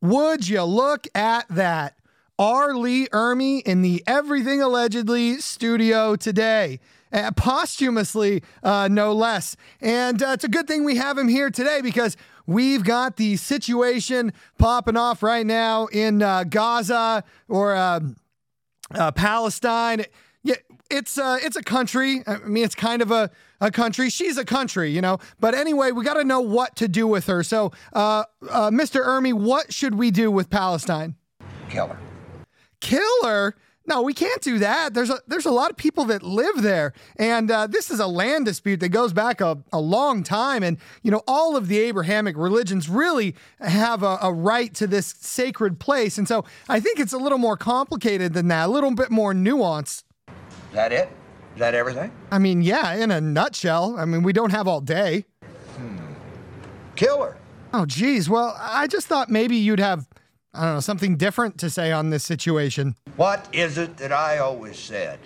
Would you look at that? R. Lee Ermey in the Everything Allegedly studio today. Uh, posthumously, uh, no less. And uh, it's a good thing we have him here today because we've got the situation popping off right now in uh, Gaza or um, uh, Palestine. It's uh, it's a country. I mean, it's kind of a, a country. She's a country, you know. But anyway, we got to know what to do with her. So, Mr. Ermey, what should we do with Palestine? Kill her. Kill her? No, we can't do that. There's a there's a lot of people that live there, and uh, this is a land dispute that goes back a, a long time. And you know, all of the Abrahamic religions really have a, a right to this sacred place, and so I think it's a little more complicated than that, a little bit more nuanced. Is that it? Is that everything? I mean, yeah, in a nutshell. I mean, we don't have all day. Hmm. Kill her. Oh, geez. Well, I just thought maybe you'd have I don't know, something different to say on this situation. What is it that I always said?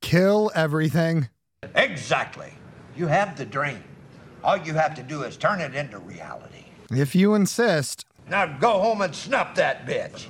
Kill everything. Exactly. You have the dream. All you have to do is turn it into reality. If you insist. Now go home and snuff that bitch.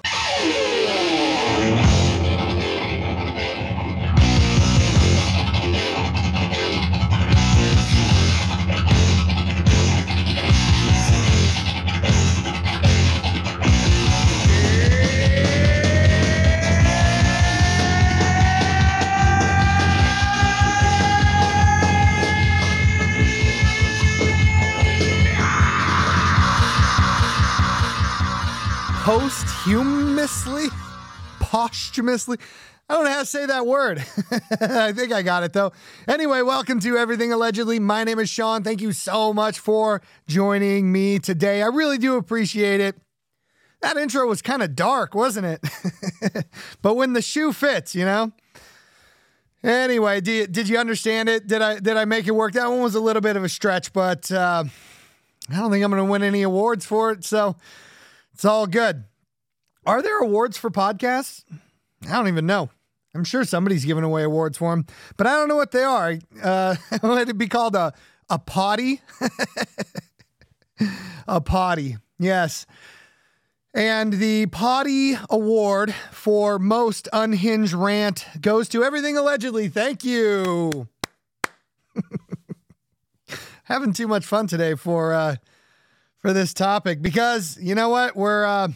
Posthumously, posthumously. I don't know how to say that word. I think I got it though. Anyway, welcome to Everything Allegedly. My name is Sean. Thank you so much for joining me today. I really do appreciate it. That intro was kind of dark, wasn't it? but when the shoe fits, you know. Anyway, did you, did you understand it? Did I did I make it work? That one was a little bit of a stretch, but uh, I don't think I'm going to win any awards for it. So it's all good. Are there awards for podcasts? I don't even know. I'm sure somebody's giving away awards for them, but I don't know what they are. Uh, would it be called a a potty? a potty, yes. And the potty award for most unhinged rant goes to everything allegedly. Thank you. Having too much fun today for uh, for this topic because you know what we're uh,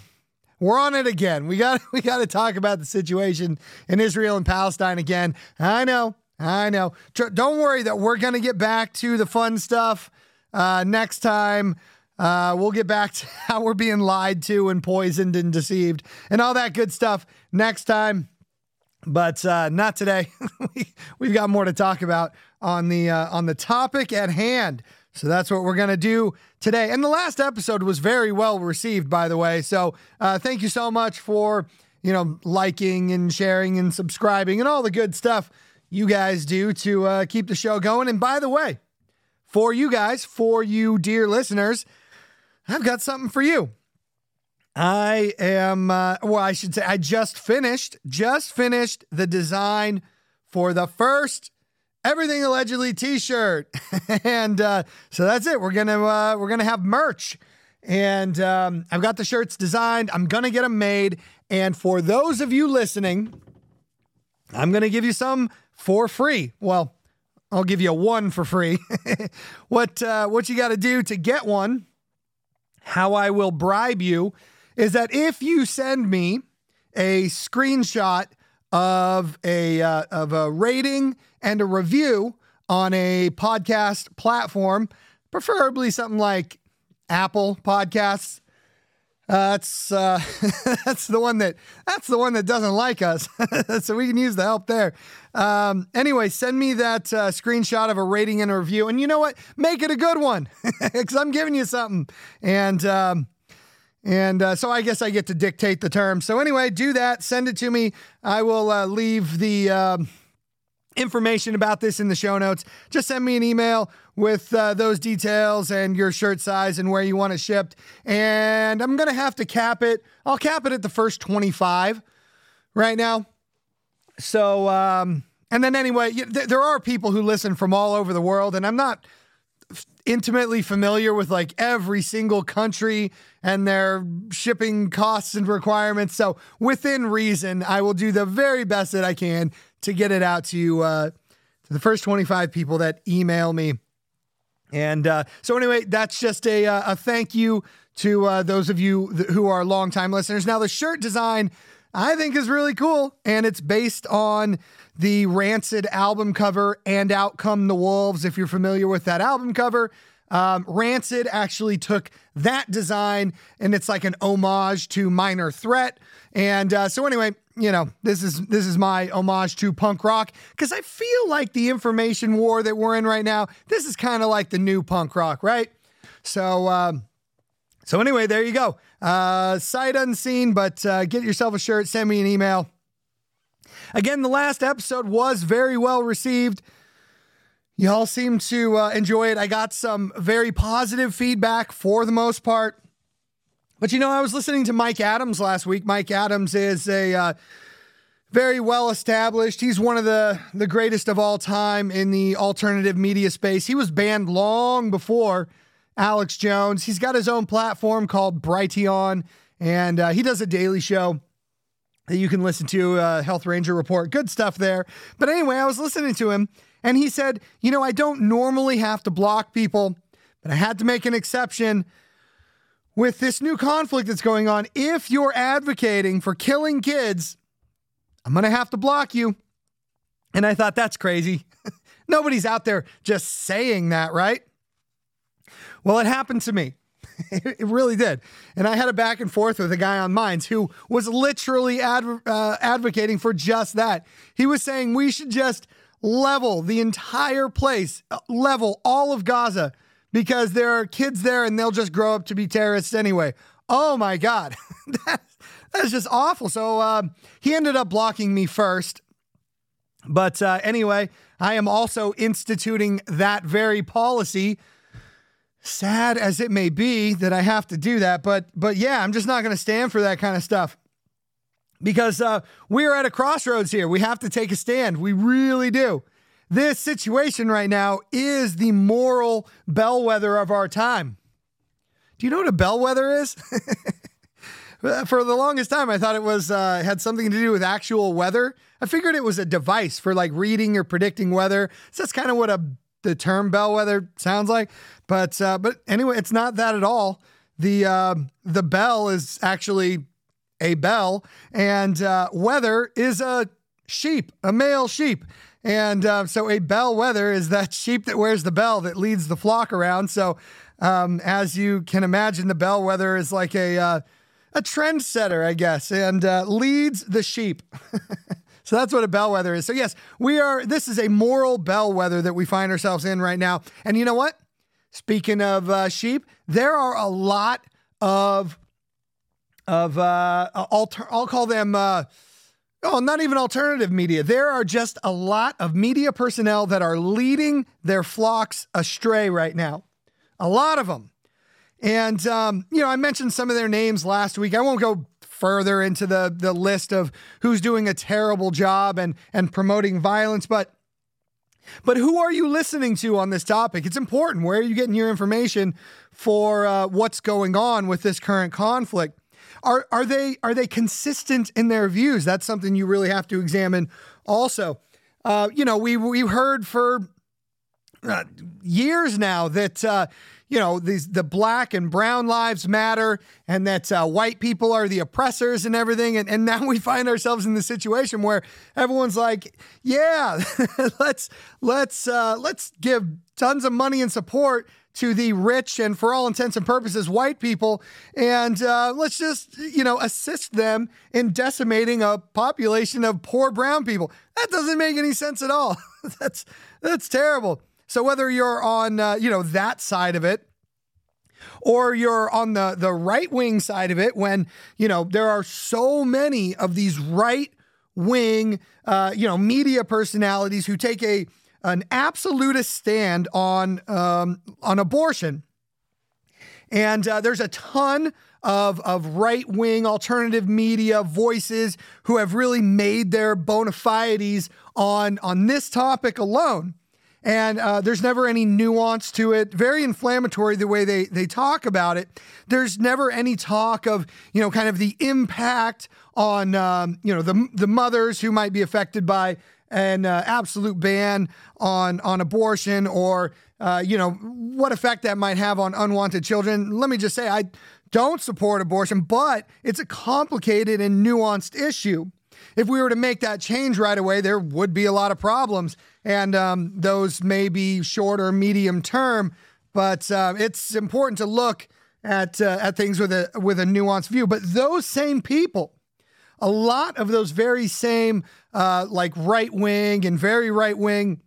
we're on it again. We got we got to talk about the situation in Israel and Palestine again. I know, I know. Don't worry that we're gonna get back to the fun stuff uh, next time. Uh, we'll get back to how we're being lied to and poisoned and deceived and all that good stuff next time. But uh, not today. we, we've got more to talk about on the uh, on the topic at hand. So that's what we're going to do today. And the last episode was very well received, by the way. So uh, thank you so much for, you know, liking and sharing and subscribing and all the good stuff you guys do to uh, keep the show going. And by the way, for you guys, for you dear listeners, I've got something for you. I am, uh, well, I should say, I just finished, just finished the design for the first everything allegedly t-shirt. And uh, so that's it. We're gonna uh, we're gonna have merch. And um, i've got the shirts designed. I'm gonna get them made. And for those of you listening i'm gonna give you some for free. Well i'll give you one for free. What uh, what you got to do to get one how i will bribe you is that if you send me a screenshot of a uh, of a rating and a review on a podcast platform, preferably something like Apple Podcasts. Uh, that's uh, that's the one that that's the one that doesn't like us, so we can use the help there. Um, anyway, send me that uh, screenshot of a rating and a review, and you know what? Make it a good one, because I'm giving you something. And um, and uh, so I guess I get to dictate the terms. So anyway, do that. Send it to me. I will uh, leave the uh, information about this in the show notes. Just send me an email with uh, those details and your shirt size and where you want it shipped. And I'm going to have to cap it. I'll cap it at the first 25 right now. So, um, and then anyway, there are people who listen from all over the world, and I'm not intimately familiar with like every single country and their shipping costs and requirements. So within reason, I will do the very best that I can to get it out to you, uh, to the first 25 people that email me. And uh, so anyway, that's just a, uh, a thank you to uh, those of you th- who are longtime listeners. Now the shirt design I think is really cool. And it's based on the Rancid album cover and Out Come the Wolves. If you're familiar with that album cover, um, Rancid actually took that design and it's like an homage to Minor Threat. And uh, so, anyway, you know, this is this is my homage to punk rock because I feel like the information war that we're in right now. This is kind of like the new punk rock, right? So, um, so anyway, there you go. Uh, sight unseen, but uh, get yourself a shirt. Send me an email. Again, the last episode was very well received. Y'all seem to uh, enjoy it. I got some very positive feedback for the most part. But you know, I was listening to Mike Adams last week. Mike Adams is a uh, very well established. He's one of the the greatest of all time in the alternative media space. He was banned long before Alex Jones. He's got his own platform called Brighteon, and uh, he does a daily show that you can listen to, uh, Health Ranger Report. Good stuff there. But anyway, I was listening to him, and he said, You know, I don't normally have to block people, but I had to make an exception with this new conflict that's going on. If you're advocating for killing kids, I'm going to have to block you. And I thought, that's crazy. Nobody's out there just saying that, right? Well, it happened to me. it really did. And I had a back and forth with a guy on Minds who was literally adv- uh, advocating for just that. He was saying we should just level the entire place, uh, level all of Gaza because there are kids there and they'll just grow up to be terrorists anyway. Oh my God. that's just awful. So uh, he ended up blocking me first. But uh, anyway, I am also instituting that very policy sad as it may be that I have to do that, but but yeah, I'm just not going to stand for that kind of stuff because uh, we are at a crossroads here. We have to take a stand. We really do. This situation right now is the moral bellwether of our time. Do you know what a bellwether is? for the longest time, I thought it was uh, had something to do with actual weather. I figured it was a device for like reading or predicting weather. So that's kind of what a the term bellwether sounds like. But uh, but anyway, it's not that at all. The uh, the bell is actually a bell, and uh, wether is a sheep, a male sheep. And uh, so a bell bellwether is that sheep that wears the bell that leads the flock around. So um, as you can imagine, the bell bellwether is like a uh, a trendsetter, I guess, and uh, leads the sheep. So that's what a bellwether is. So yes, we are. This is a moral bellwether that we find ourselves in right now. And you know what? Speaking of uh, sheep, there are a lot of of uh, alter. I'll call them. Uh, Oh, not even alternative media. There are just a lot of media personnel that are leading their flocks astray right now. A lot of them. And, um, you know, I mentioned some of their names last week. I won't go further into the the list of who's doing a terrible job and and promoting violence, but but who are you listening to on this topic? It's important. Where are you getting your information for uh, what's going on with this current conflict? Are are they are they consistent in their views? That's something you really have to examine. Also, uh, you know, we we heard for uh, years now that uh, you know, these the black and brown lives matter, and that uh, white people are the oppressors and everything. And, and now we find ourselves in the situation where everyone's like, yeah, let's let's uh, let's give tons of money and support to the rich and for all intents and purposes white people. And uh, let's just you know assist them in decimating a population of poor brown people. That doesn't make any sense at all. That's that's terrible. So whether you're on uh, you know that side of it or you're on the the right wing side of it when you know there are so many of these right wing uh, you know media personalities who take a an absolutist stand on um, on abortion and uh, there's a ton of, of right wing alternative media voices who have really made their bona fides on, on this topic alone. and uh, there's never any nuance to it. Very inflammatory the way they they talk about it. There's never any talk of you know kind of the impact on um, you know the the mothers who might be affected by an uh, absolute ban on on abortion or uh, you know what effect that might have on unwanted children. Let me just say I don't support abortion, but it's a complicated and nuanced issue. If we were to make that change right away, there would be a lot of problems and um, those may be short or medium term. But uh, it's important to look at uh, at things with a with a nuanced view. But those same people, a lot of those very same uh, like right wing and very right wing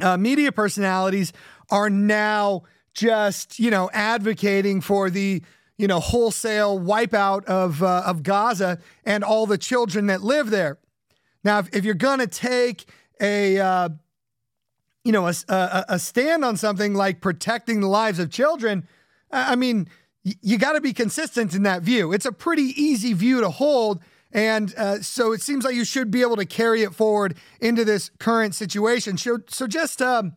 uh, media personalities are now just you know advocating for the you know wholesale wipeout of uh, of Gaza and all the children that live there. Now, if, if you're gonna take a uh, you know a, a, a, stand on something like protecting the lives of children, I mean, you got to be consistent in that view. It's a pretty easy view to hold. And uh, so it seems like you should be able to carry it forward into this current situation. So, so just um,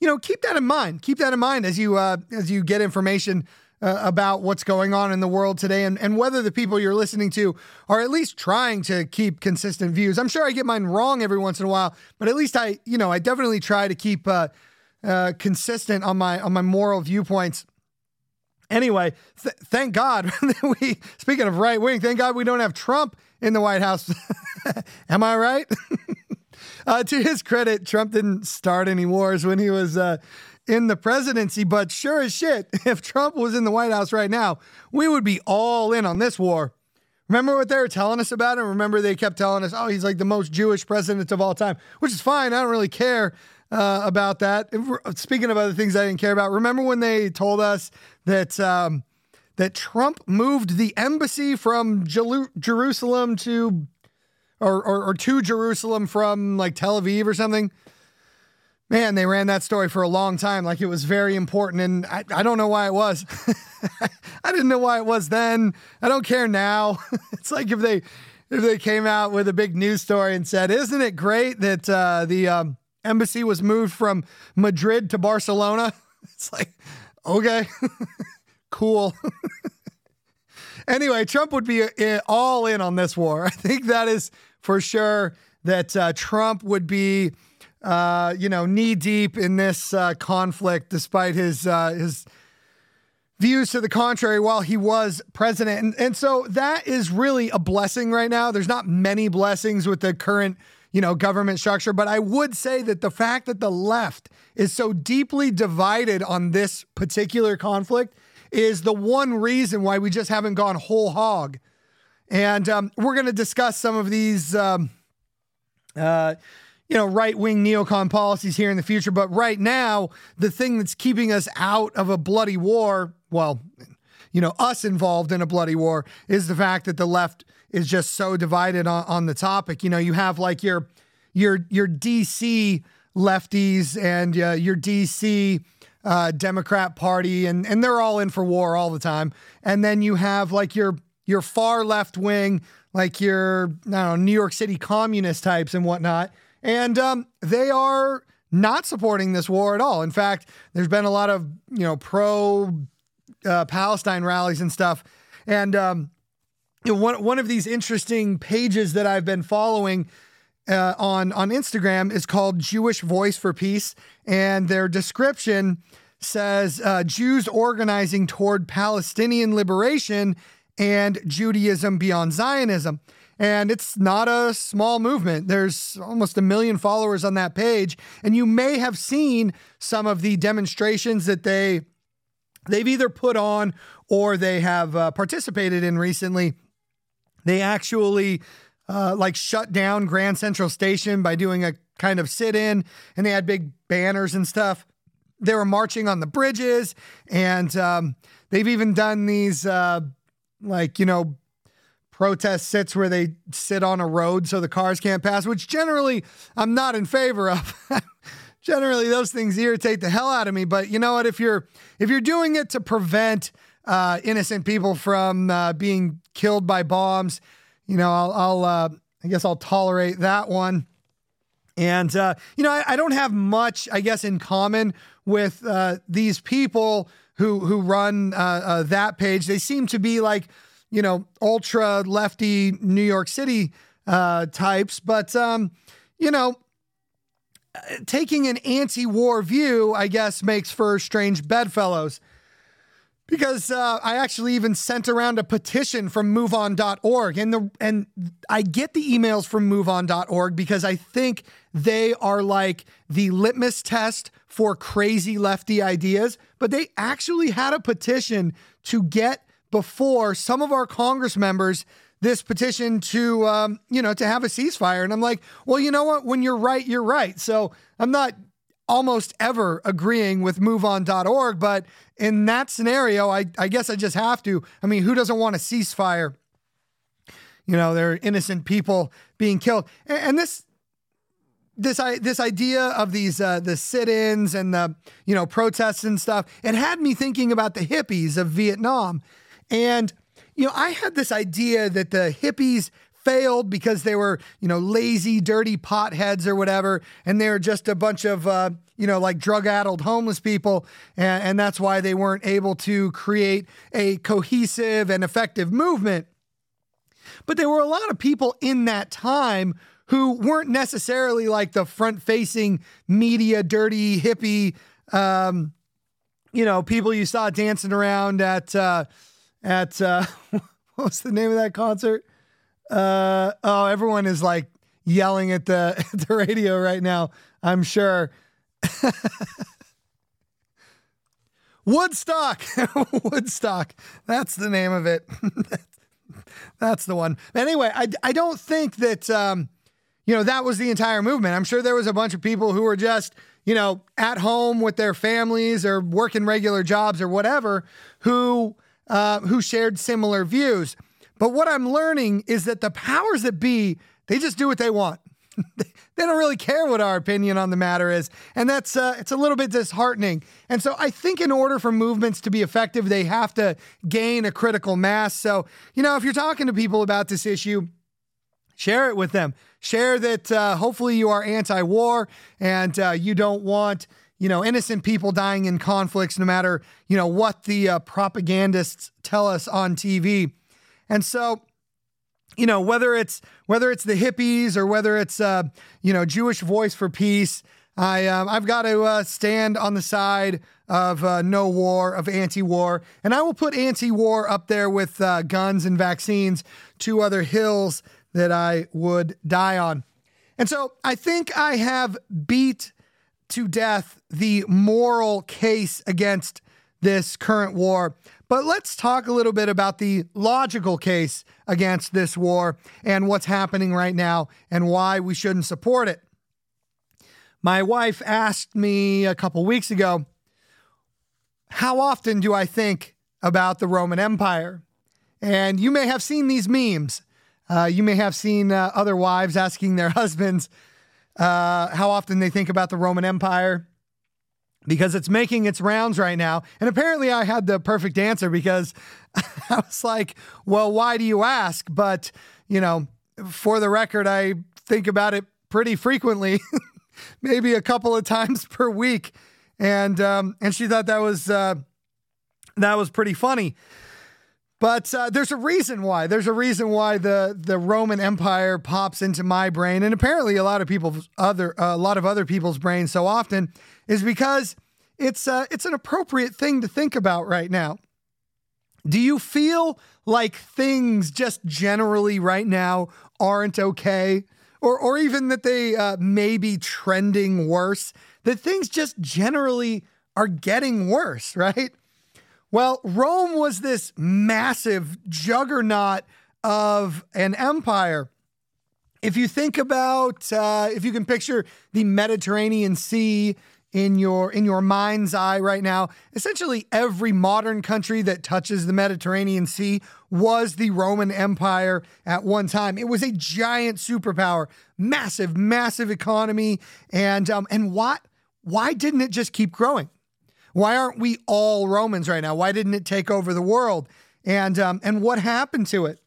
you know, keep that in mind. Keep that in mind as you uh, as you get information uh, about what's going on in the world today and, and whether the people you're listening to are at least trying to keep consistent views. I'm sure I get mine wrong every once in a while, but at least I, you know, I definitely try to keep uh, uh, consistent on my on my moral viewpoints. Anyway, th- thank God we speaking of right wing, thank God we don't have Trump in the White House. Am I right? uh, to his credit, Trump didn't start any wars when he was uh, in the presidency, but sure as shit, if Trump was in the White House right now, we would be all in on this war. Remember what they were telling us about him? Remember they kept telling us, oh, he's like the most Jewish president of all time, which is fine. I don't really care uh, about that. Speaking of other things I didn't care about, remember when they told us that um, that Trump moved the embassy from Jerusalem to or, or, or to Jerusalem from like Tel Aviv or something? Man, they ran that story for a long time, like it was very important, and I, I don't know why it was. I didn't know why it was then. I don't care now. it's like if they if they came out with a big news story and said, "Isn't it great that uh, the um, embassy was moved from Madrid to Barcelona?" It's like, okay, cool. anyway, Trump would be uh, all in on this war. I think that is for sure that uh, Trump would be uh, you know, knee deep in this uh, conflict, despite his uh, his views to the contrary while he was president. And, and so that is really a blessing right now. There's not many blessings with the current, you know, government structure, but I would say that the fact that the left is so deeply divided on this particular conflict is the one reason why we just haven't gone whole hog. And um, we're going to discuss some of these. Um, uh, you know, right wing neocon policies here in the future. But right now, the thing that's keeping us out of a bloody war, well, you know, us involved in a bloody war, is the fact that the left is just so divided on, on the topic. You know, you have like your your your DC lefties and uh, your DC uh, Democrat Party, and and they're all in for war all the time. And then you have like your your far left wing, like your know New York City communist types and whatnot and um, they are not supporting this war at all. In fact, there's been a lot of you know pro uh, Palestine rallies and stuff, and um, one one of these interesting pages that I've been following. Uh, on on Instagram is called Jewish Voice for Peace, and their description says uh, Jews organizing toward Palestinian liberation and Judaism beyond Zionism. And it's not a small movement. There's almost a million followers on that page. And you may have seen some of the demonstrations that they they've either put on or they have uh, participated in recently. They actually uh, like shut down Grand Central Station by doing a kind of sit in, and they had big banners and stuff. They were marching on the bridges, and um, they've even done these uh, like you know protest sits where they sit on a road so the cars can't pass, which generally I'm not in favor of. generally those things irritate the hell out of me, but you know what if you're if you're doing it to prevent uh, innocent people from uh, being killed by bombs, you know, I'll, I'll uh, I guess I'll tolerate that one. And, uh, you know, I, I, don't have much, I guess, in common with uh, these people who, who run uh, that page. They seem to be like, you know, ultra lefty New York City types. But, um, you know, taking an anti war view, I guess, makes for strange bedfellows because uh, I actually even sent around a petition from MoveOn.org, and the and I get the emails from MoveOn.org because I think they are like the litmus test for crazy lefty ideas. But they actually had a petition to get before some of our Congress members this petition to um, you know to have a ceasefire, and I'm like, well, you know what? When you're right, you're right. So I'm not almost ever agreeing with moveon.org. But in that scenario, I, I guess I just have to. I mean, who doesn't want a ceasefire? You know, there are innocent people being killed. And, and this this this idea of these uh, the sit-ins and the you know protests and stuff it had me thinking about the hippies of Vietnam and you know I had this idea that the hippies failed because they were, you know, lazy, dirty potheads or whatever, and they were just a bunch of, uh, you know, like drug-addled homeless people, and, and that's why they weren't able to create a cohesive and effective movement. But there were a lot of people in that time who weren't necessarily like the front-facing media, dirty hippie, um, you know, people you saw dancing around at uh, at uh, what was the name of that concert? Uh, oh, everyone is like yelling at the at the radio right now. I'm sure. Woodstock, Woodstock. That's the name of it. That's the one. Anyway, I, I don't think that um, you know that was the entire movement. I'm sure there was a bunch of people who were just you know at home with their families or working regular jobs or whatever who uh, who shared similar views. But what I'm learning is that the powers that be, they just do what they want. they don't really care what our opinion on the matter is, and that's uh, it's a little bit disheartening. And so I think in order for movements to be effective, they have to gain a critical mass. So you know, if you're talking to people about this issue, share it with them. Share that uh, hopefully you are anti-war and uh, you don't want you know innocent people dying in conflicts, no matter you know what the uh, propagandists tell us on TV. And so, you know, whether it's whether it's the hippies or whether it's uh, you know Jewish Voice for Peace, I um, I've got to uh, stand on the side of uh, no war, of anti-war, and I will put anti-war up there with uh, guns and vaccines, two other hills that I would die on. And so I think I have beat to death the moral case against this current war. But let's talk a little bit about the logical case against this war and what's happening right now and why we shouldn't support it. My wife asked me a couple weeks ago, How often do I think about the Roman Empire? And you may have seen these memes. Uh, you may have seen uh, other wives asking their husbands uh, how often they think about the Roman Empire because it's making its rounds right now. And apparently, I had the perfect answer because I was like, well, why do you ask? But, you know, for the record, I think about it pretty frequently, maybe a couple of times per week. And, um, and she thought that was, uh, that was pretty funny. But uh, there's a reason why. There's a reason why the the Roman Empire pops into my brain, and apparently a lot of people's other uh, a lot of other people's brains so often is because it's uh, it's an appropriate thing to think about right now. Do you feel like things just generally right now aren't okay, or or even that they uh, may be trending worse? That things just generally are getting worse, right? Well, Rome was this massive juggernaut of an empire. If you think about, uh, if you can picture the Mediterranean Sea in your in your mind's eye right now, essentially every modern country that touches the Mediterranean Sea was the Roman Empire at one time. It was a giant superpower, massive, massive economy, and um, and what? Why didn't it just keep growing? Why aren't we all Romans right now? Why didn't it take over the world? And um, and what happened to it?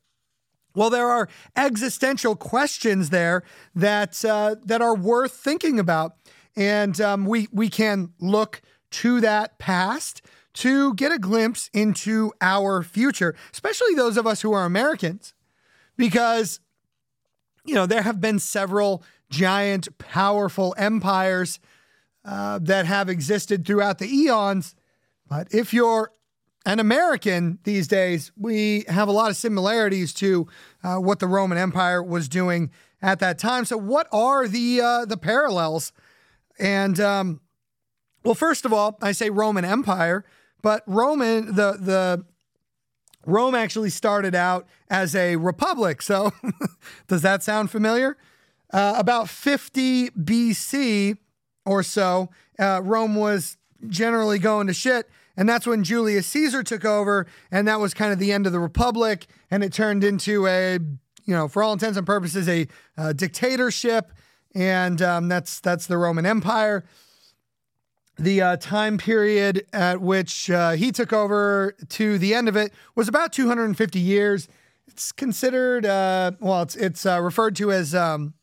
Well, there are existential questions there that uh, that are worth thinking about, and um, we we can look to that past to get a glimpse into our future, especially those of us who are Americans, because you know there have been several giant, powerful empires uh, that have existed throughout the eons. But if you're an American these days, we have a lot of similarities to uh, what the Roman Empire was doing at that time. So, what are the uh, the parallels? And um, well, first of all, I say Roman Empire, but Roman the the Rome actually started out as a republic. So, does that sound familiar? Uh, about 50 BC or so, uh, Rome was generally going to shit. And that's when Julius Caesar took over. And that was kind of the end of the republic. And it turned into a, you know, for all intents and purposes, a, a dictatorship. And um, that's that's the Roman Empire. The uh, time period at which uh, he took over to the end of it was about 250 years. It's considered, uh, well, it's it's uh, referred to as um,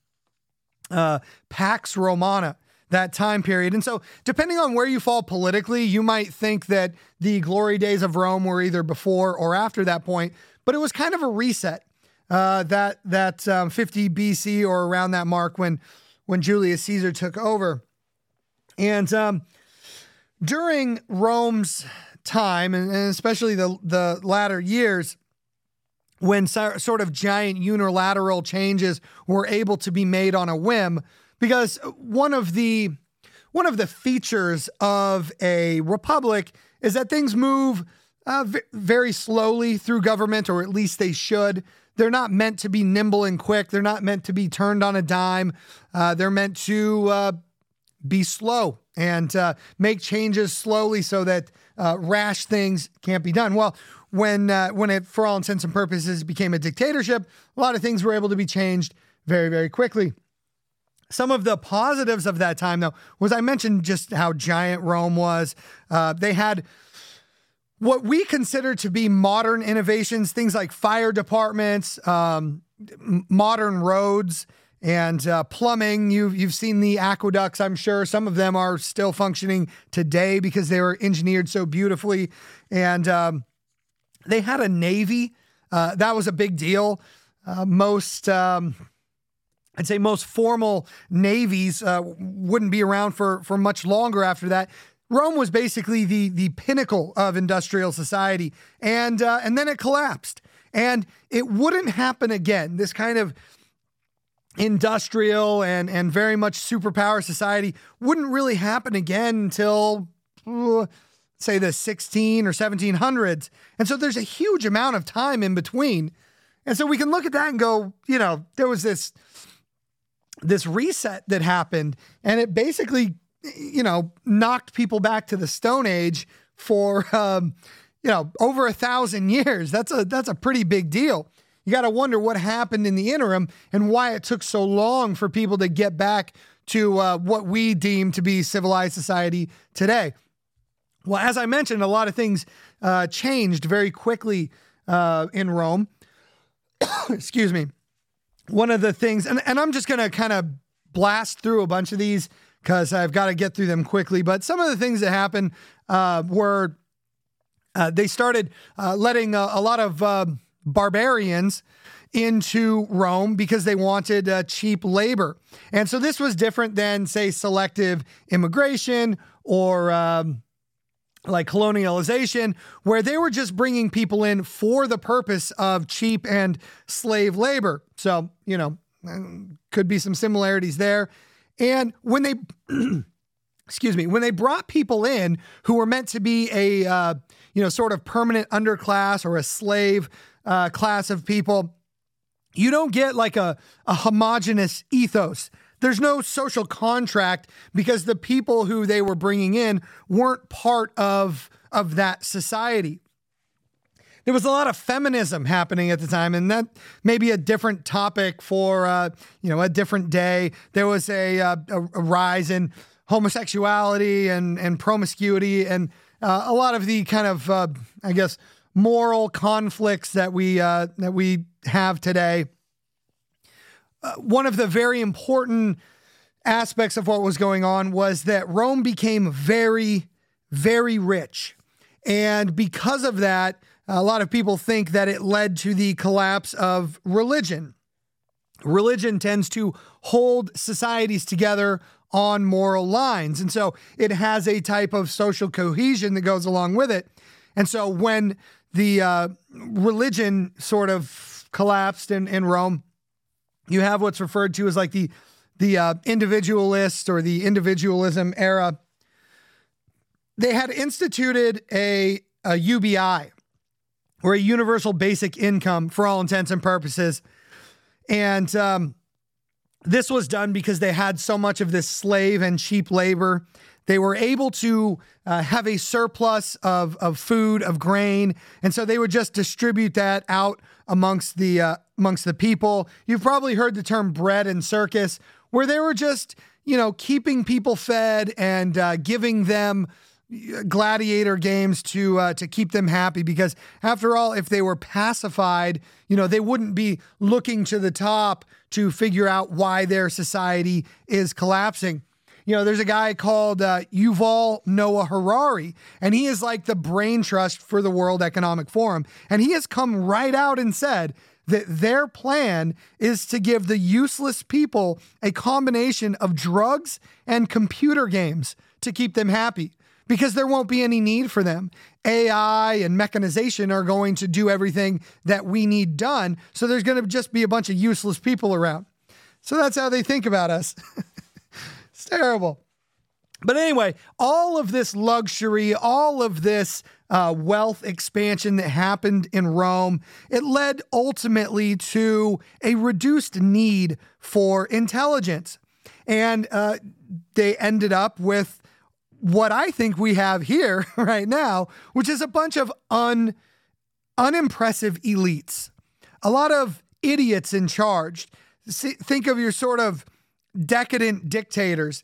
uh, Pax Romana, that time period. And so, depending on where you fall politically, you might think that the glory days of Rome were either before or after that point, but it was kind of a reset. Uh, that that um, 50 BC or around that mark when when Julius Caesar took over, and um, during Rome's time, and, and especially the the latter years, when so, sort of giant unilateral changes were able to be made on a whim because one of the one of the features of a republic is that things move uh, v- very slowly through government or at least they should. They're not meant to be nimble and quick. They're not meant to be turned on a dime. Uh, they're meant to uh, be slow and uh, make changes slowly so that uh, rash things can't be done. Well when uh, when it, for all intents and purposes, became a dictatorship, a lot of things were able to be changed very, very quickly. Some of the positives of that time, though, was I mentioned just how giant Rome was. Uh, they had what we consider to be modern innovations, things like fire departments, um, modern roads, and uh, plumbing. You've you've seen the aqueducts, I'm sure. Some of them are still functioning today because they were engineered so beautifully, and um, they had a navy. Uh, that was a big deal. Uh, most, um, I'd say, most formal navies uh, wouldn't be around for for much longer after that. Rome was basically the the pinnacle of industrial society, and uh, and then it collapsed, and it wouldn't happen again. This kind of industrial and and very much superpower society wouldn't really happen again until say the 16 or 1700s. And so there's a huge amount of time in between. And so we can look at that and go, you know, there was this this reset that happened and it basically, you know, knocked people back to the stone age for um, you know, over a thousand years. That's a that's a pretty big deal. You got to wonder what happened in the interim and why it took so long for people to get back to uh, what we deem to be civilized society today. Well, as I mentioned, a lot of things uh, changed very quickly uh, in Rome. Excuse me. One of the things, and, and I'm just going to kind of blast through a bunch of these because I've got to get through them quickly. But some of the things that happened uh, were uh, they started uh, letting a, a, lot of uh, barbarians into Rome because they wanted uh, cheap labor. And so this was different than, say, selective immigration or um, like colonialization, where they were just bringing people in for the purpose of cheap and slave labor. So, you know, could be some similarities there. And when they, excuse me, when they brought people in who were meant to be a, uh, you know, sort of permanent underclass or a slave uh, class of people, you don't get like a, a homogenous ethos there's no social contract because the people who they were bringing in weren't part of, of that society. There was a lot of feminism happening at the time, and that may be a different topic for uh, you know a different day. There was a, uh, a, a rise in homosexuality and and promiscuity, and uh, a lot of the kind of uh, I guess moral conflicts that we uh, that we have today. Uh, one of the very important aspects of what was going on was that Rome became very, very rich, and because of that, a lot of people think that it led to the collapse of religion. Religion tends to hold societies together on moral lines. And so it has a type of social cohesion that goes along with it. And so when the uh, religion sort of collapsed in, in Rome, you have what's referred to as like the the uh, individualist or the individualism era. They had instituted a, a UBI or a universal basic income for all intents and purposes. And um, this was done because they had so much of this slave and cheap labor. They were able to uh, have a surplus of, of food, of grain, and so they would just distribute that out amongst the uh, amongst the people. You've probably heard the term bread and circus, where they were just you know keeping people fed and uh, giving them gladiator games to uh, to keep them happy because after all if they were pacified you know they wouldn't be looking to the top to figure out why their society is collapsing you know there's a guy called uh, Yuval Noah Harari and he is like the brain trust for the World Economic Forum and he has come right out and said that their plan is to give the useless people a combination of drugs and computer games to keep them happy because there won't be any need for them. AI and mechanization are going to do everything that we need done. So there's going to just be a bunch of useless people around. So that's how they think about us. it's terrible. But anyway, all of this luxury, all of this uh, wealth expansion that happened in Rome, it led ultimately to a reduced need for intelligence. And uh, they ended up with what I think we have here right now, which is a bunch of un, unimpressive elites, a lot of idiots in charge. See, think of your sort of decadent dictators.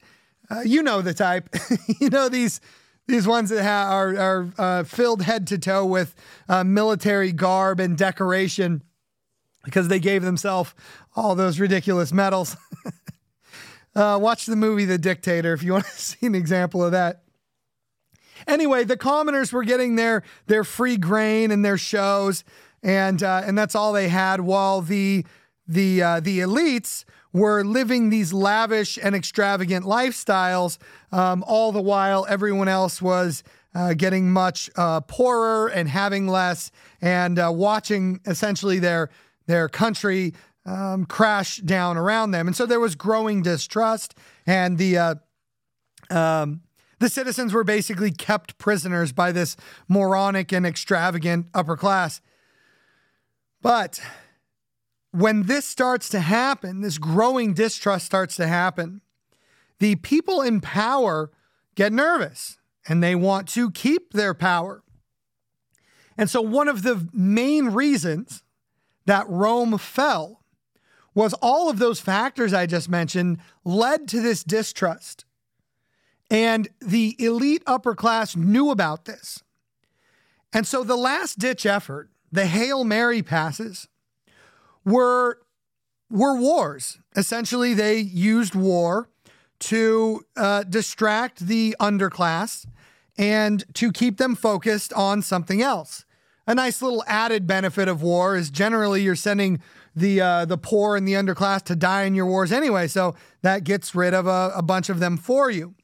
Uh, you know the type. you know these these ones that ha- are are uh, filled head to toe with uh, military garb and decoration because they gave themselves all those ridiculous medals. Uh, watch the movie The Dictator if you want to see an example of that. Anyway, the commoners were getting their their free grain and their shows, and uh, and that's all they had. While the the uh, the elites were living these lavish and extravagant lifestyles, um, all the while everyone else was uh, getting much uh, poorer and having less, and uh, watching essentially their their country um, crash down around them. And so there was growing distrust, and the uh, um, the citizens were basically kept prisoners by this moronic and extravagant upper class. But when this starts to happen, this growing distrust starts to happen, the people in power get nervous and they want to keep their power. And so, one of the main reasons that Rome fell was all of those factors I just mentioned led to this distrust. And the elite upper class knew about this. And so the last ditch effort, the Hail Mary passes, were, were wars. Essentially, they used war to uh, distract the underclass and to keep them focused on something else. A nice little added benefit of war is generally you're sending the uh, the poor and the underclass to die in your wars anyway. So that gets rid of a, a bunch of them for you.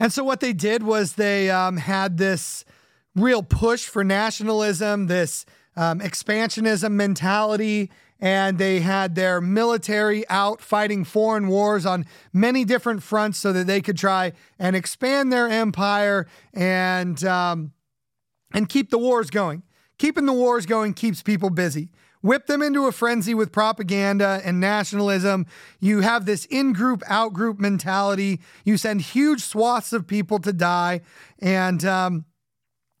And so what they did was they um, had this real push for nationalism, this um, expansionism mentality, and they had their military out fighting foreign wars on many different fronts so that they could try and expand their empire and um, and keep the wars going. Keeping the wars going keeps people busy whip them into a frenzy with propaganda and nationalism. You have this in group, out group mentality. You send huge swaths of people to die, and um,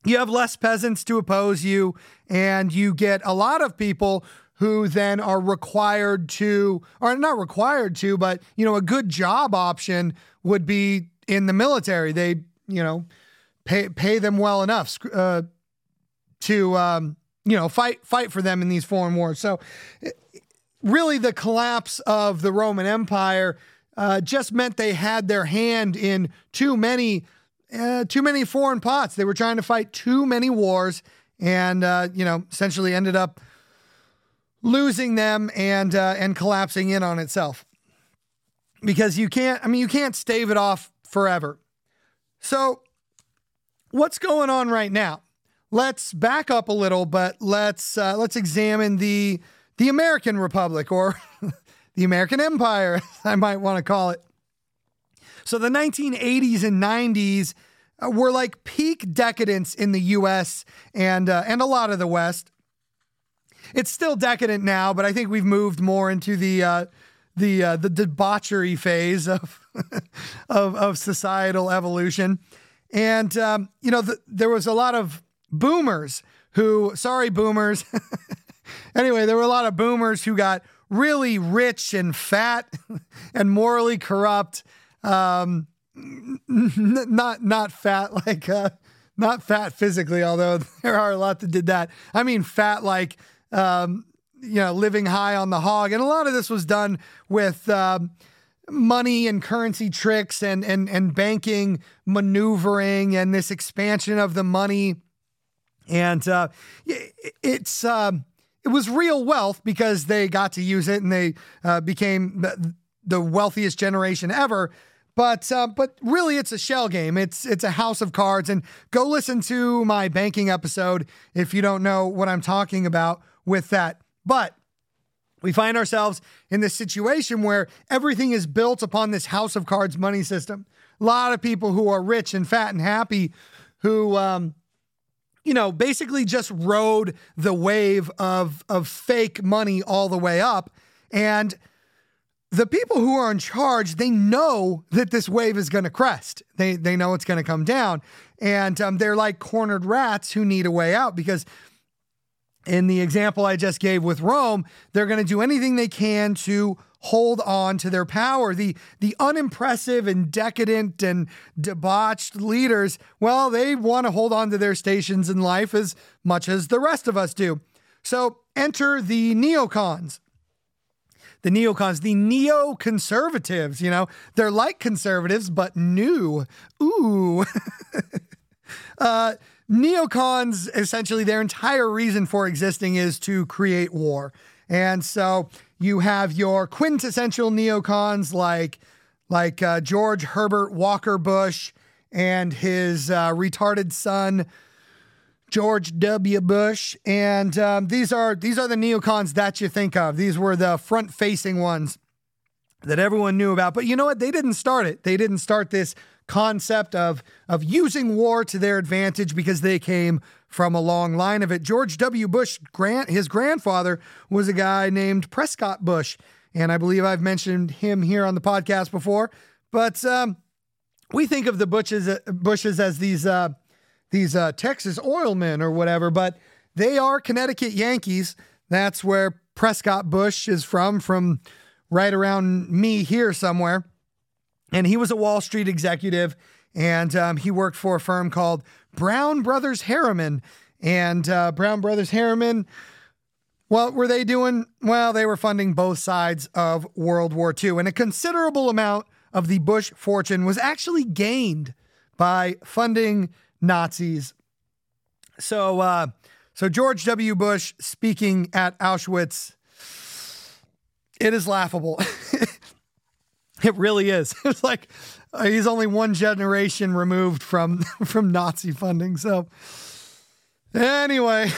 you have less peasants to oppose you, and you get a lot of people who then are required to, or not required to, but you know, a good job option would be in the military. They, you know, pay pay them well enough. Uh, to um, you know fight fight for them in these foreign wars. So really, the collapse of the Roman Empire uh, just meant they had their hand in too many uh, too many foreign pots. They were trying to fight too many wars, and uh, you know essentially ended up losing them and uh, and collapsing in on itself because you can't. I mean, you can't stave it off forever. So, what's going on right now? Let's back up a little, but let's uh, let's examine the the American Republic or the American Empire, I might want to call it. So the 1980s and 90s uh, were like peak decadence in the U.S. and uh, and a lot of the West. It's still decadent now, but I think we've moved more into the uh, the uh, the debauchery phase of of, of societal evolution. And um, you know, the, there was a lot of boomers who, sorry, boomers. anyway, there were a lot of boomers who got really rich and fat and morally corrupt. Um, n- not not fat like uh, not fat physically, although there are a lot that did that. I mean, fat like um, you know, living high on the hog, and a lot of this was done with. Um, money and currency tricks and and and banking maneuvering and this expansion of the money and uh, it's um, it was real wealth because they got to use it and they uh, became the, the, wealthiest generation ever. But uh, but really, it's a shell game. It's it's a house of cards. And go listen to my banking episode if you don't know what I'm talking about with that. But we find ourselves in this situation where everything is built upon this house of cards money system. A lot of people who are rich and fat and happy, who um, you know, basically just rode the wave of of fake money all the way up. And the people who are in charge, they know that this wave is going to crest. They they know it's going to come down, and um, they're like cornered rats who need a way out because. In the example I just gave with Rome, they're going to do anything they can to hold on to their power. The the unimpressive and decadent and debauched leaders, well, they want to hold on to their stations in life as much as the rest of us do. So enter the neocons. The neocons, the neoconservatives, you know, they're like conservatives, but new. Ooh. uh, neocons, essentially, their entire reason for existing is to create war. And so you have your quintessential neocons like like uh, George Herbert Walker Bush and his uh, retarded son George W. Bush, and um, these are these are the neocons that you think of. These were the front-facing ones that everyone knew about. But you know what? They didn't start it. They didn't start this concept of of using war to their advantage because they came from a long line of it. George W. Bush, grant his grandfather was a guy named Prescott Bush, and I believe I've mentioned him here on the podcast before. But um, we think of the Bushes Bushes as these uh, these uh, Texas oilmen or whatever, but they are Connecticut Yankees. That's where Prescott Bush is from, from right around me here somewhere. And he was a Wall Street executive, and um, he worked for a firm called Brown Brothers Harriman. And uh, Brown Brothers Harriman, what were they doing? Well, they were funding both sides of World War II. And a considerable amount of the Bush fortune was actually gained by funding Nazis. So, uh, so George W. Bush speaking at Auschwitz, it is laughable. It really is. It's like uh, he's only one generation removed from from Nazi funding. So anyway,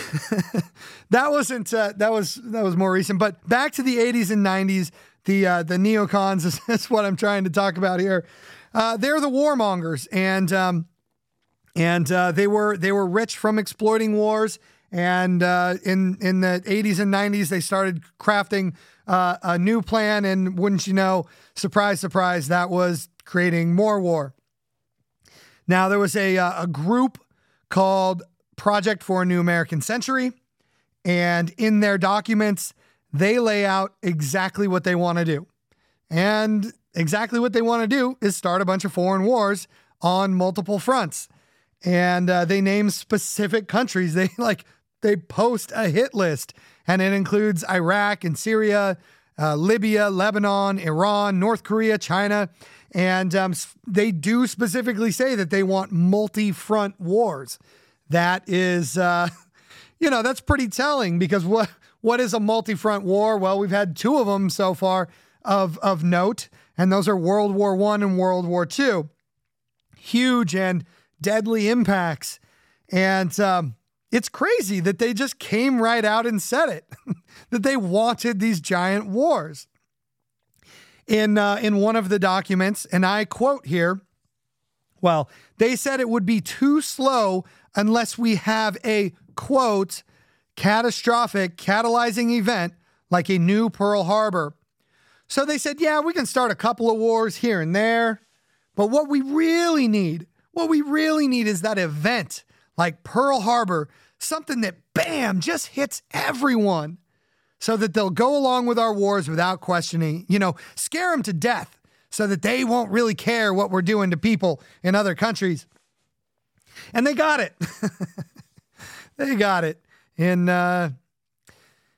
that wasn't uh, that was that was more recent. But back to the 80s and 90s, the uh, the neocons is, is what I'm trying to talk about here. Uh, they're the warmongers, and um, and uh, they were they were rich from exploiting wars. And uh, in in the 80s and 90s, they started crafting uh, a new plan, and wouldn't you know, surprise, surprise, that was creating more war. Now, there was a, uh, a group called Project for a New American Century, and in their documents, they lay out exactly what they want to do. And exactly what they want to do is start a bunch of foreign wars on multiple fronts. And uh, they name specific countries. They like they post a hit list, and it includes Iraq and Syria, uh, Libya, Lebanon, Iran, North Korea, China. And um, they do specifically say that they want multi front wars. That is, uh, you know, that's pretty telling because what what is a multi front war? Well, we've had two of them so far of, of note, and those are World War One and World War Two. Huge and deadly impacts. And um, it's crazy that they just came right out and said it that they wanted these giant wars. In, uh, in one of the documents, and I quote here, well, they said it would be too slow unless we have a quote, catastrophic catalyzing event like a new Pearl Harbor. So they said, yeah, we can start a couple of wars here and there. But what we really need, what we really need is that event like Pearl Harbor, something that, bam, just hits everyone so that they'll go along with our wars without questioning, you know, scare them to death so that they won't really care what we're doing to people in other countries. And they got it. they got it in uh,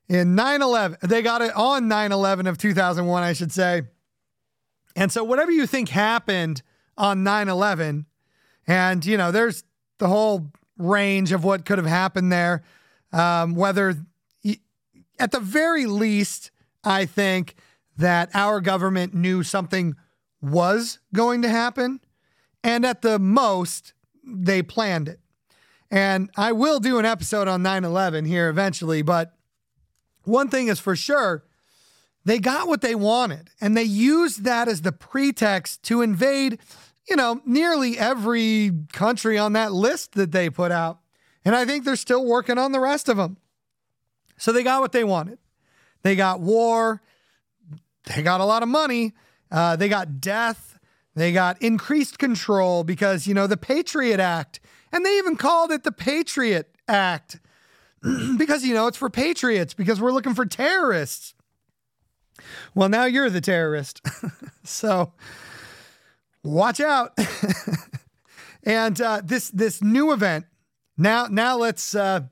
in 9/11. They got it on 9/11 of 2001, I should say. And so whatever you think happened on 9/11 and you know, there's the whole range of what could have happened there. Um, whether at the very least, I think that our government knew something was going to happen. And at the most, they planned it. And I will do an episode on 9 11 here eventually, but one thing is for sure they got what they wanted and they used that as the pretext to invade, you know, nearly every country on that list that they put out. And I think they're still working on the rest of them. So they got what they wanted. They got war, they got a lot of money, uh, they got death, they got increased control because, you know, the Patriot Act and they even called it the Patriot Act because, you know, it's for patriots, because we're looking for terrorists. Well, now you're the terrorist. so watch out. and uh, this this new event. Now now let's uh,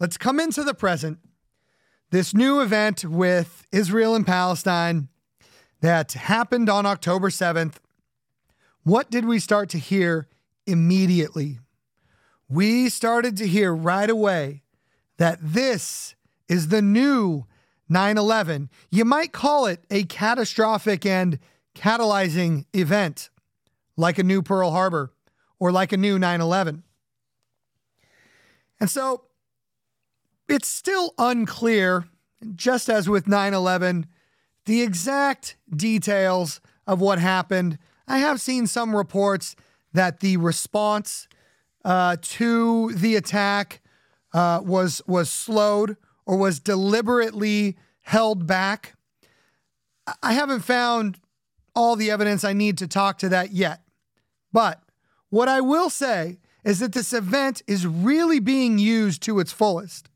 let's come into the present. This new event with Israel and Palestine that happened on October 7th. What did we start to hear immediately? we started to hear right away that this is the new 9 11. You might call it a catastrophic and catalyzing event, like a new Pearl Harbor or like a new 9 11. And so it's still unclear, just as with 9 11, the exact details of what happened. I have seen some reports that the response uh, to the attack uh, was was slowed or was deliberately held back. I haven't found all the evidence I need to talk to that yet. But what I will say is that this event is really being used to its fullest.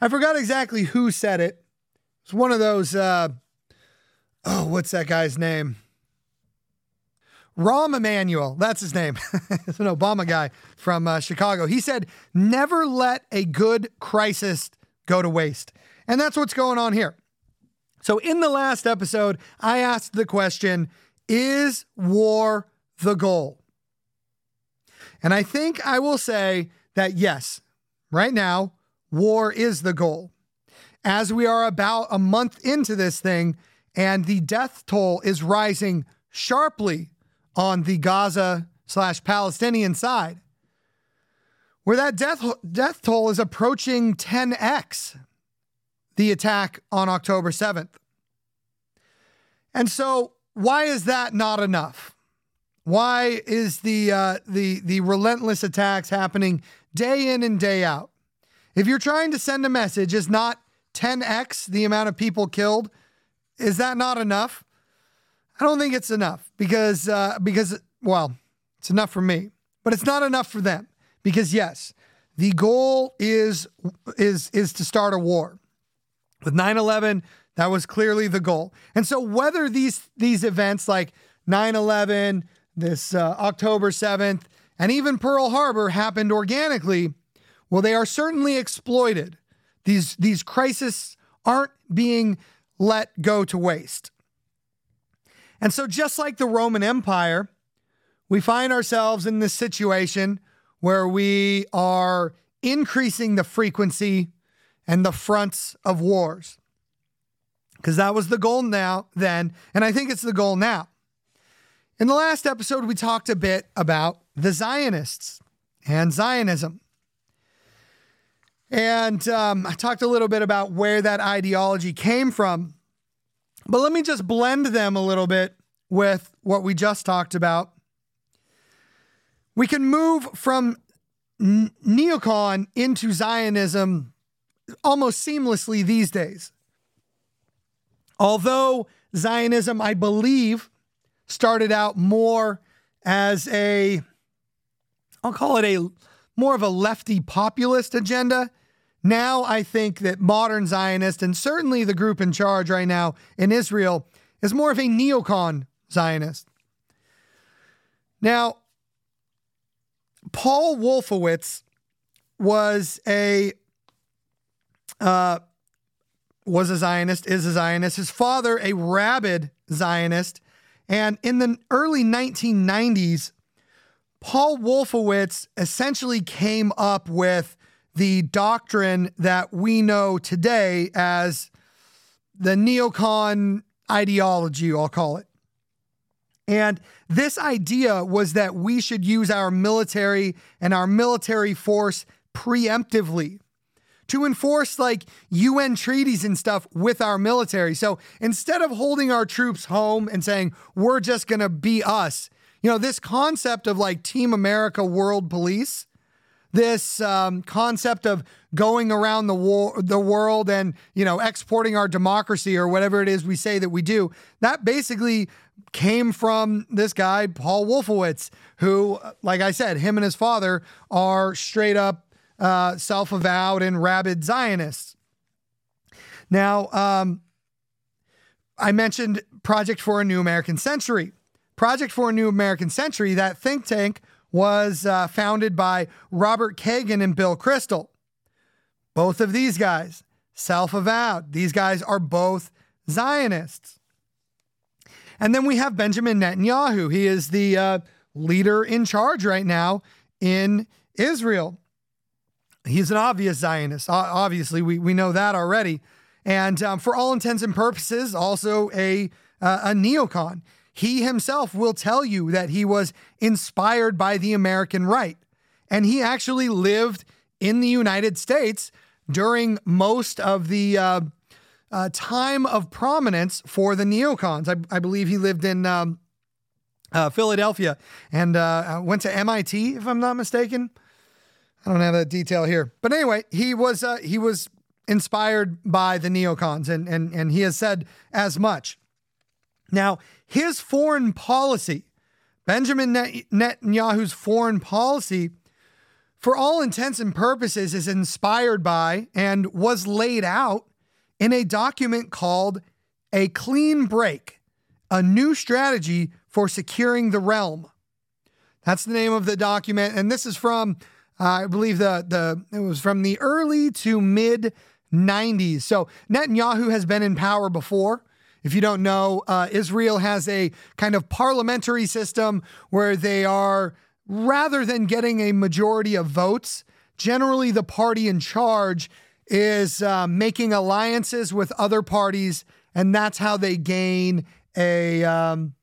I forgot exactly who said it. It's one of those, uh, oh, what's that guy's name? Rahm Emanuel, that's his name. it's an Obama guy from uh, Chicago. He said, never let a good crisis go to waste. And that's what's going on here. So, in the last episode, I asked the question Is war the goal? And I think I will say that yes, right now, war is the goal. As we are about a month into this thing and the death toll is rising sharply on the Gaza slash Palestinian side, where that death, death toll is approaching 10x the attack on October 7th. And so, why is that not enough? Why is the uh, the the relentless attacks happening day in and day out? If you're trying to send a message, is not 10x the amount of people killed? Is that not enough? I don't think it's enough because uh, because well, it's enough for me, but it's not enough for them because yes, the goal is is is to start a war. With 9/11, that was clearly the goal. And so whether these these events like 9/11, this uh, October 7th, and even Pearl Harbor happened organically, Well, they are certainly exploited. These, these crises aren't being let go to waste. And so, just like the Roman Empire, we find ourselves in this situation where we are increasing the frequency and the fronts of wars. Because that was the goal now, then, and I think it's the goal now. In the last episode, we talked a bit about the Zionists and Zionism. And um, I talked a little bit about where that ideology came from. But let me just blend them a little bit with what we just talked about. We can move from neocon into Zionism almost seamlessly these days. Although Zionism, I believe, started out more as a, I'll call it a more of a lefty populist agenda. Now I think that modern Zionist, and certainly the group in charge right now in Israel, is more of a neocon Zionist. Now, Paul Wolfowitz was a uh, was a Zionist, is a Zionist. His father, a rabid Zionist, and in the early 1990s, Paul Wolfowitz essentially came up with the doctrine that we know today as the neocon ideology, I'll call it. And this idea was that we should use our military and our military force preemptively to enforce like UN treaties and stuff with our military. So instead of holding our troops home and saying, we're just going to be us, you know, this concept of like Team America World Police, this um, concept of going around the war, the world and you know exporting our democracy or whatever it is we say that we do, that basically came from this guy Paul Wolfowitz, who, like I said, him and his father are straight up uh, self avowed and rabid Zionists. Now, um, I mentioned Project for a New American Century. Project for a New American Century, that think tank was uh, founded by Robert Kagan and Bill Kristol. Both of these guys, self avowed. These guys are both Zionists. And then we have Benjamin Netanyahu. He is the uh, leader in charge right now in Israel. He's an obvious Zionist. Obviously, we, we know that already. And um, for all intents and purposes, also a, uh, a neocon. He himself will tell you that he was inspired by the American right. And he actually lived in the United States during most of the uh, uh, time of prominence for the neocons. I, I believe he lived in um, uh, Philadelphia and uh, went to MIT, if I'm not mistaken. I don't have that detail here, but anyway, he was uh, he was inspired by the neocons, and and and he has said as much. Now, his foreign policy, Benjamin Netanyahu's foreign policy, for all intents and purposes, is inspired by and was laid out in a document called A Clean Break, a new strategy for securing the realm. That's the name of the document. And this is from I believe the the it was from the early to mid 90s. So Netanyahu has been in power before. If you don't know, uh, Israel has a kind of parliamentary system where they are, rather than getting a majority of votes, generally the party in charge is uh, making alliances with other parties, and that's how they gain a um,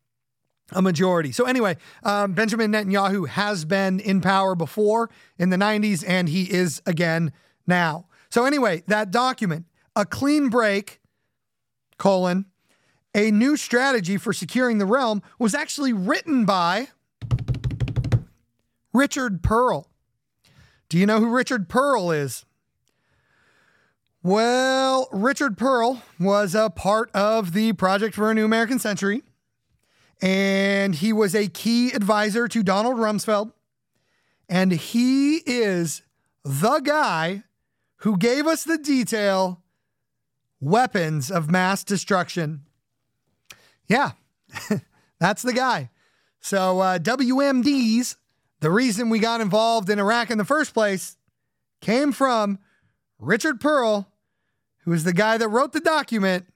a majority. So, anyway, um, Benjamin Netanyahu has been in power before in the 90s, and he is again now. So, anyway, that document, a clean break, colon, a new strategy for securing the realm, was actually written by Richard Perle. Do you know who Richard Perle is? Well, Richard Perle was a part of the Project for a New American Century and he was a key advisor to Donald Rumsfeld. And he is the guy who gave us the detail weapons of mass destruction. Yeah, that's the guy. So, uh, WMDs, the reason we got involved in Iraq in the first place, came from Richard Perle, who is the guy that wrote the document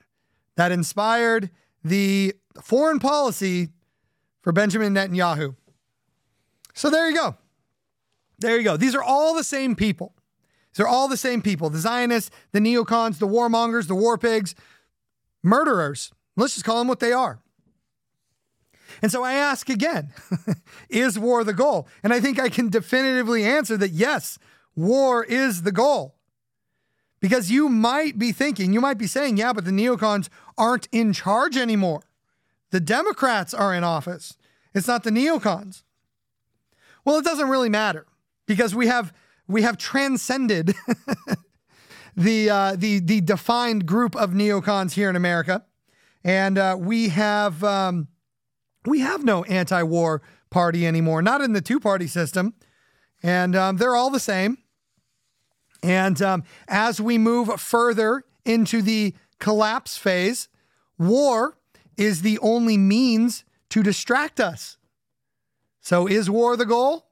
that inspired the foreign policy for Benjamin Netanyahu. So there you go. There you go. These are all the same people. These are all the same people the Zionists, the neocons, the warmongers, the war pigs, murderers. Let's just call them what they are. And so I ask again is war the goal? And I think I can definitively answer that yes, war is the goal. Because you might be thinking, you might be saying, yeah, but the neocons aren't in charge anymore. The Democrats are in office. It's not the neocons. Well, it doesn't really matter because we have we have transcended the uh, the the defined group of neocons here in America, and uh, we have um, we have no anti-war party anymore. Not in the two-party system, and um, they're all the same. And um, as we move further into the collapse phase, war is the only means to distract us. So, is war the goal?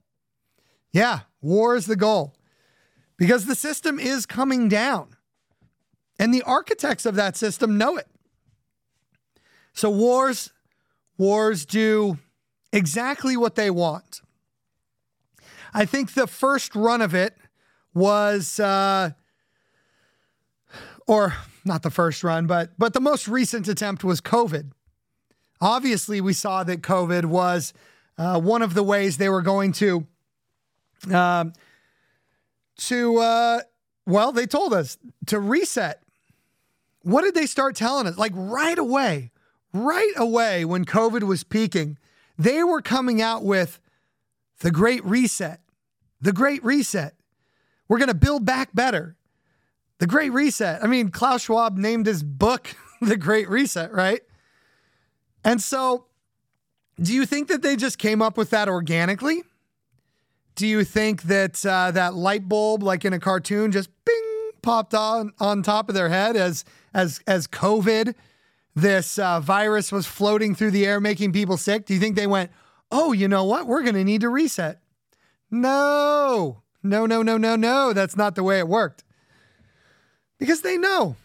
Yeah, war is the goal because the system is coming down. And the architects of that system know it. So, wars, wars do exactly what they want. I think the first run of it was, uh, or not the first run, but but the most recent attempt was COVID. Obviously, we saw that COVID was uh, one of the ways they were going to, um, to uh, well, they told us to reset. What did they start telling us? Like right away, right away when COVID was peaking, they were coming out with the Great Reset. The Great Reset. We're going to build back better. The Great Reset. I mean, Klaus Schwab named his book The Great Reset, right? And so, do you think that they just came up with that organically? Do you think that uh, that light bulb, like in a cartoon, just bing popped on on top of their head as as as COVID, this uh, virus was floating through the air, making people sick? Do you think they went, "Oh, you know what? We're going to need to reset"? No, no, no, no, no, no. That's not the way it worked. Because they know.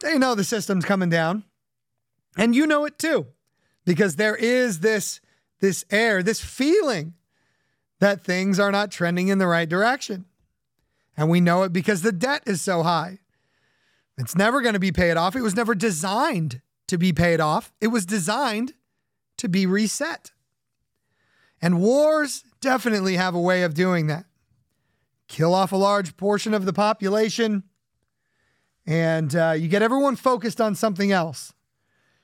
They know the system's coming down. And you know it too. Because there is this this air, this feeling that things are not trending in the right direction. And we know it because the debt is so high. It's never going to be paid off. It was never designed to be paid off. It was designed to be reset. And wars definitely have a way of doing that kill off a large portion of the population, and uh, you get everyone focused on something else.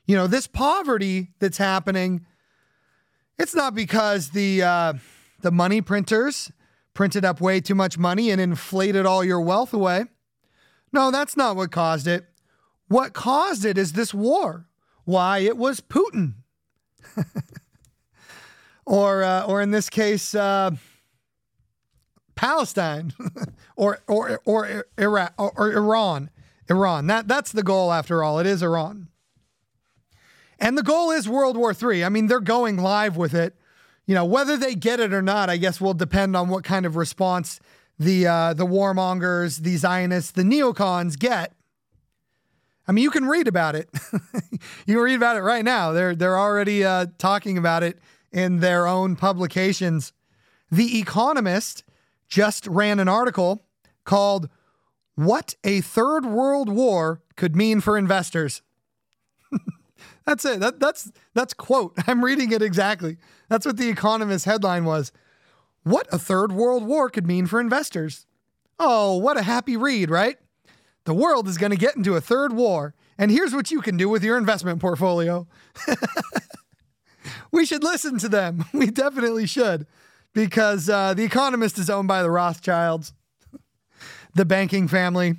You know, this poverty that's happening, it's not because the uh, the money printers printed up way too much money and inflated all your wealth away. No, that's not what caused it. What caused it is this war. Why? It was Putin. or, uh, or in this case, uh, Palestine or or or Iraq or Iran. Iran. That that's the goal after all. It is Iran. And the goal is World War III. I mean, they're going live with it. You know, whether they get it or not, I guess will depend on what kind of response the uh, the warmongers, the Zionists, the neocons get. I mean, you can read about it. you can read about it right now. They're they're already uh, talking about it in their own publications. The Economist just ran an article called What a Third World War Could Mean for Investors. that's it. That, that's that's quote. I'm reading it exactly. That's what the Economist headline was. What a third world war could mean for investors. Oh, what a happy read, right? The world is going to get into a third war, and here's what you can do with your investment portfolio. we should listen to them. We definitely should because uh, The Economist is owned by the Rothschilds, the banking family,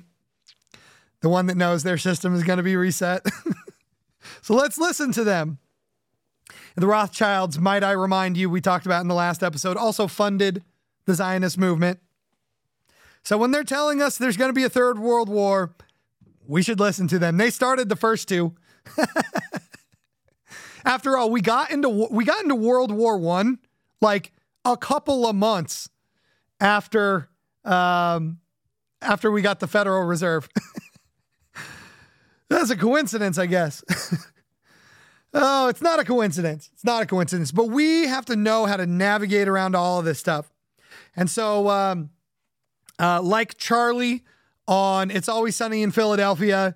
the one that knows their system is going to be reset. So let's listen to them. The Rothschilds, might I remind you, we talked about in the last episode, also funded the Zionist movement. So when they're telling us there's going to be a third world war, we should listen to them. They started the first two. After all, we got into we got into World War 1 like a couple of months after um, after we got the Federal Reserve. That's a coincidence, I guess. oh, it's not a coincidence. It's not a coincidence. But we have to know how to navigate around all of this stuff. And so, um, uh, like Charlie on It's Always Sunny in Philadelphia,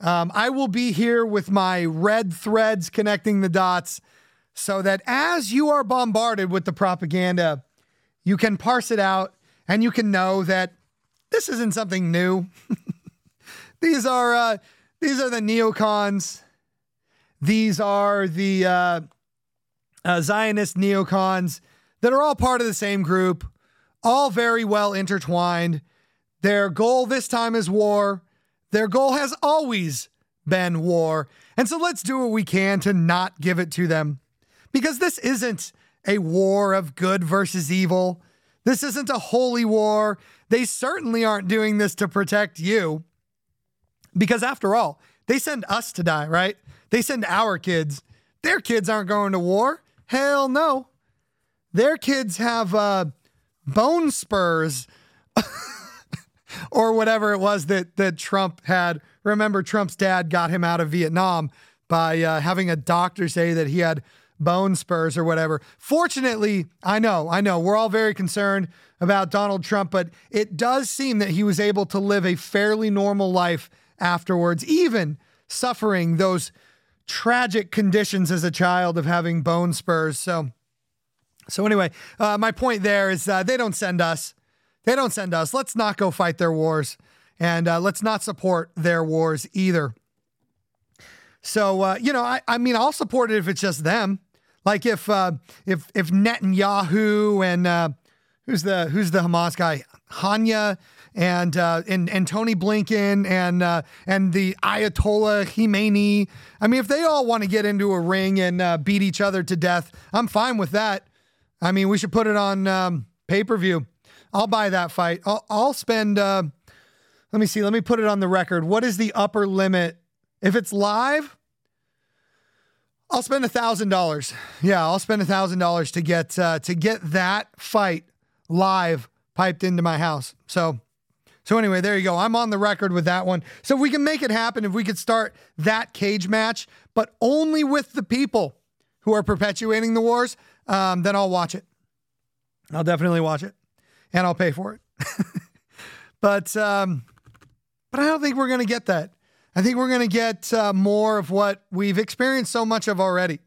um, I will be here with my red threads connecting the dots so that as you are bombarded with the propaganda, you can parse it out and you can know that this isn't something new. these are uh, these are the neocons. These are the uh, uh, Zionist neocons that are all part of the same group, all very well intertwined. Their goal this time is war. Their goal has always been war. And so let's do what we can to not give it to them. Because this isn't a war of good versus evil. This isn't a holy war. They certainly aren't doing this to protect you. Because after all, they send us to die, right? They send our kids. Their kids aren't going to war. Hell no. Their kids have uh, bone spurs or whatever it was that, that Trump had. Remember, Trump's dad got him out of Vietnam by uh, having a doctor say that he had bone spurs or whatever. Fortunately, I know, I know, we're all very concerned about Donald Trump, but it does seem that he was able to live a fairly normal life afterwards, even suffering those tragic conditions as a child of having bone spurs. So, so anyway, uh, my point there is uh, they don't send us. They don't send us. Let's not go fight their wars, and uh, let's not support their wars either. So uh, you know, I, I mean, I'll support it if it's just them. Like if uh, if if Netanyahu and uh, who's the who's the Hamas guy, Hanya and uh, and and Tony Blinken and uh, and the Ayatollah Khomeini. I mean, if they all want to get into a ring and uh, beat each other to death, I'm fine with that. I mean, we should put it on um, pay per view. I'll buy that fight. I'll, I'll spend. Uh, let me see. Let me put it on the record. What is the upper limit if it's live? I'll spend a thousand dollars. Yeah, I'll spend a thousand dollars to get uh, to get that fight live piped into my house. So so anyway, there you go. I'm on the record with that one. So if we can make it happen, if we could start that cage match, but only with the people who are perpetuating the wars, um, then I'll watch it. I'll definitely watch it, and I'll pay for it. but um, but I don't think we're going to get that. I think we're going to get uh, more of what we've experienced so much of already,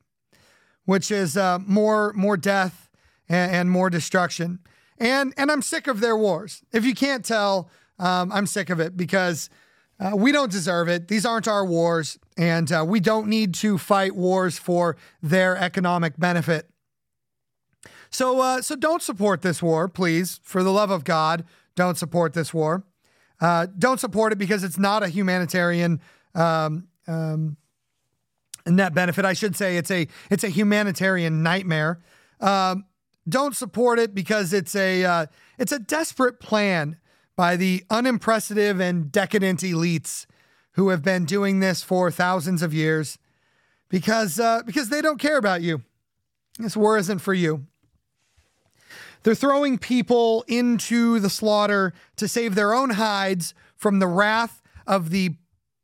which is uh, more more death and, and more destruction. And and I'm sick of their wars. If you can't tell, um, I'm sick of it because uh, we don't deserve it. These aren't our wars, and uh, we don't need to fight wars for their economic benefit. So, uh, so don't support this war, please. For the love of God, don't support this war. Uh, don't support it because it's not a humanitarian um, um, net benefit. I should say it's a it's a humanitarian nightmare. Um, don't support it because it's a uh, it's a desperate plan by the unimpressive and decadent elites who have been doing this for thousands of years because uh, because they don't care about you. This war isn't for you. They're throwing people into the slaughter to save their own hides from the wrath of the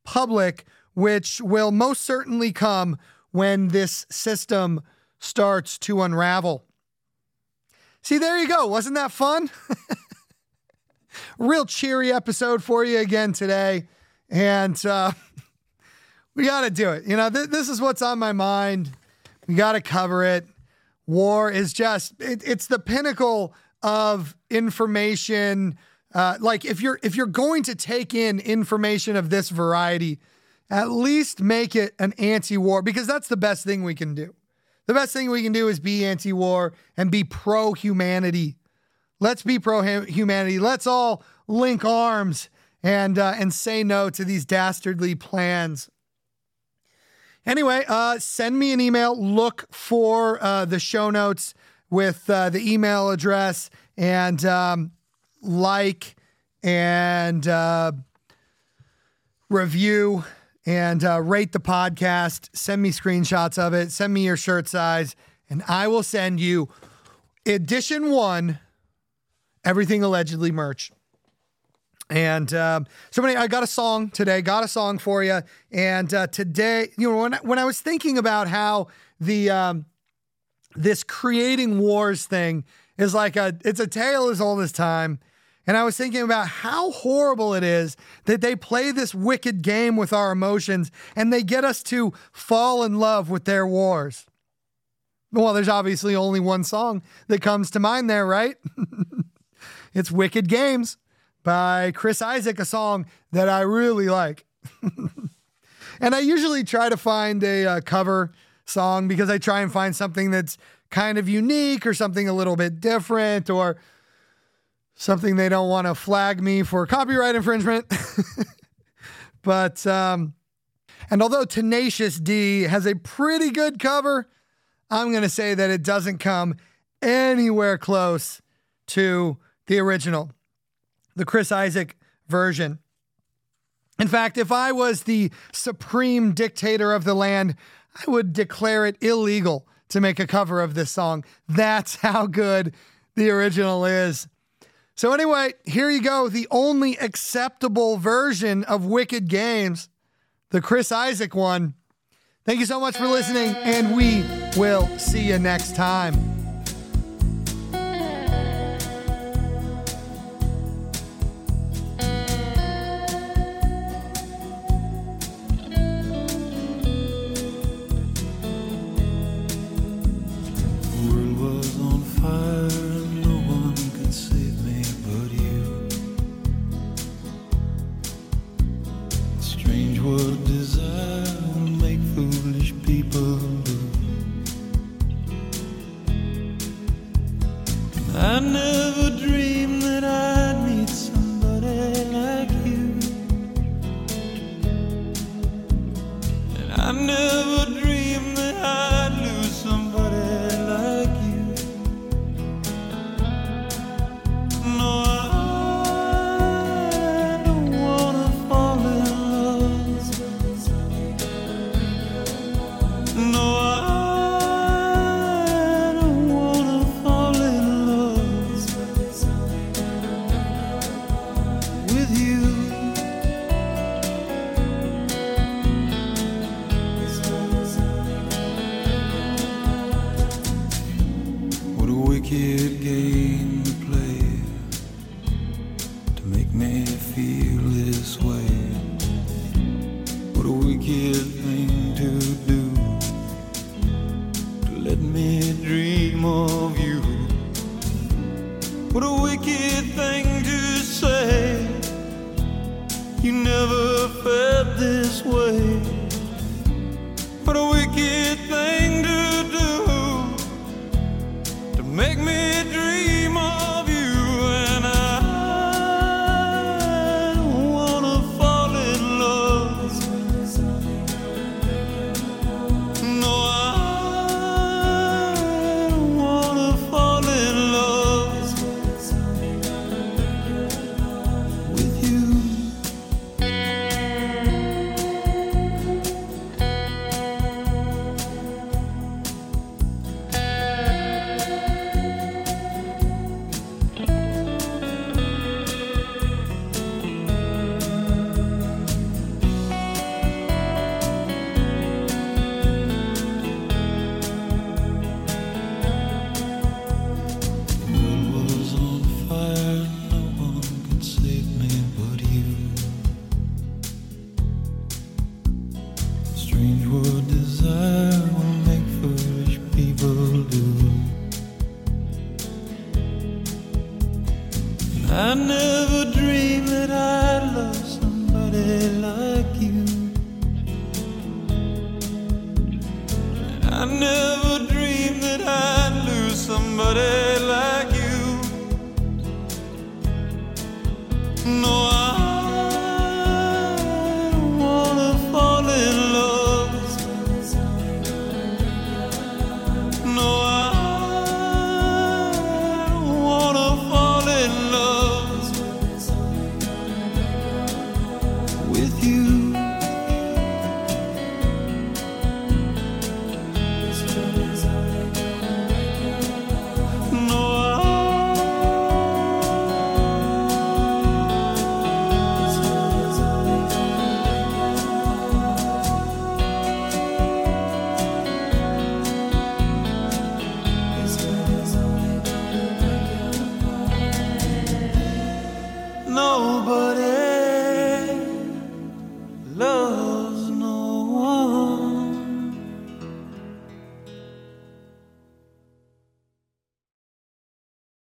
public, which will most certainly come when this system starts to unravel. See, there you go. Wasn't that fun? Real cheery episode for you again today. And uh, we got to do it. You know, th- this is what's on my mind. We got to cover it. War is just, it, it's the pinnacle of information. Uh, like if you're if you're going to take in information of this variety, at least make it an anti-war because that's the best thing we can do. The best thing we can do is be anti-war and be pro-humanity. Let's be pro-humanity. Let's all link arms and uh, and say no to these dastardly plans. Anyway, uh, send me an email. Look for uh, the show notes with uh, the email address and um, like and uh, review and uh, rate the podcast. Send me screenshots of it. Send me your shirt size, and I will send you edition one everything allegedly merch. And um, so many, I got a song today, got a song for you. And uh, today, you know, when, when I was thinking about how the um, this creating wars thing is like a, it's a tale as old as time. And I was thinking about how horrible it is that they play this wicked game with our emotions and they get us to fall in love with their wars. Well, there's obviously only one song that comes to mind there, right? it's Wicked Games by Chris Isaak, a song that I really like. and I usually try to find a uh, cover song because I try and find something that's kind of unique or something a little bit different or something they don't want to flag me for copyright infringement. but, um, and although Tenacious D has a pretty good cover, I'm going to say that it doesn't come anywhere close to the original the Chris Isaak version. In fact, if I was the supreme dictator of the land, I would declare it illegal to make a cover of this song. That's how good the original is. So, anyway, here you go. The only acceptable version of Wicked Games, the Chris Isaak one. Thank you so much for listening, and we will see you next time. I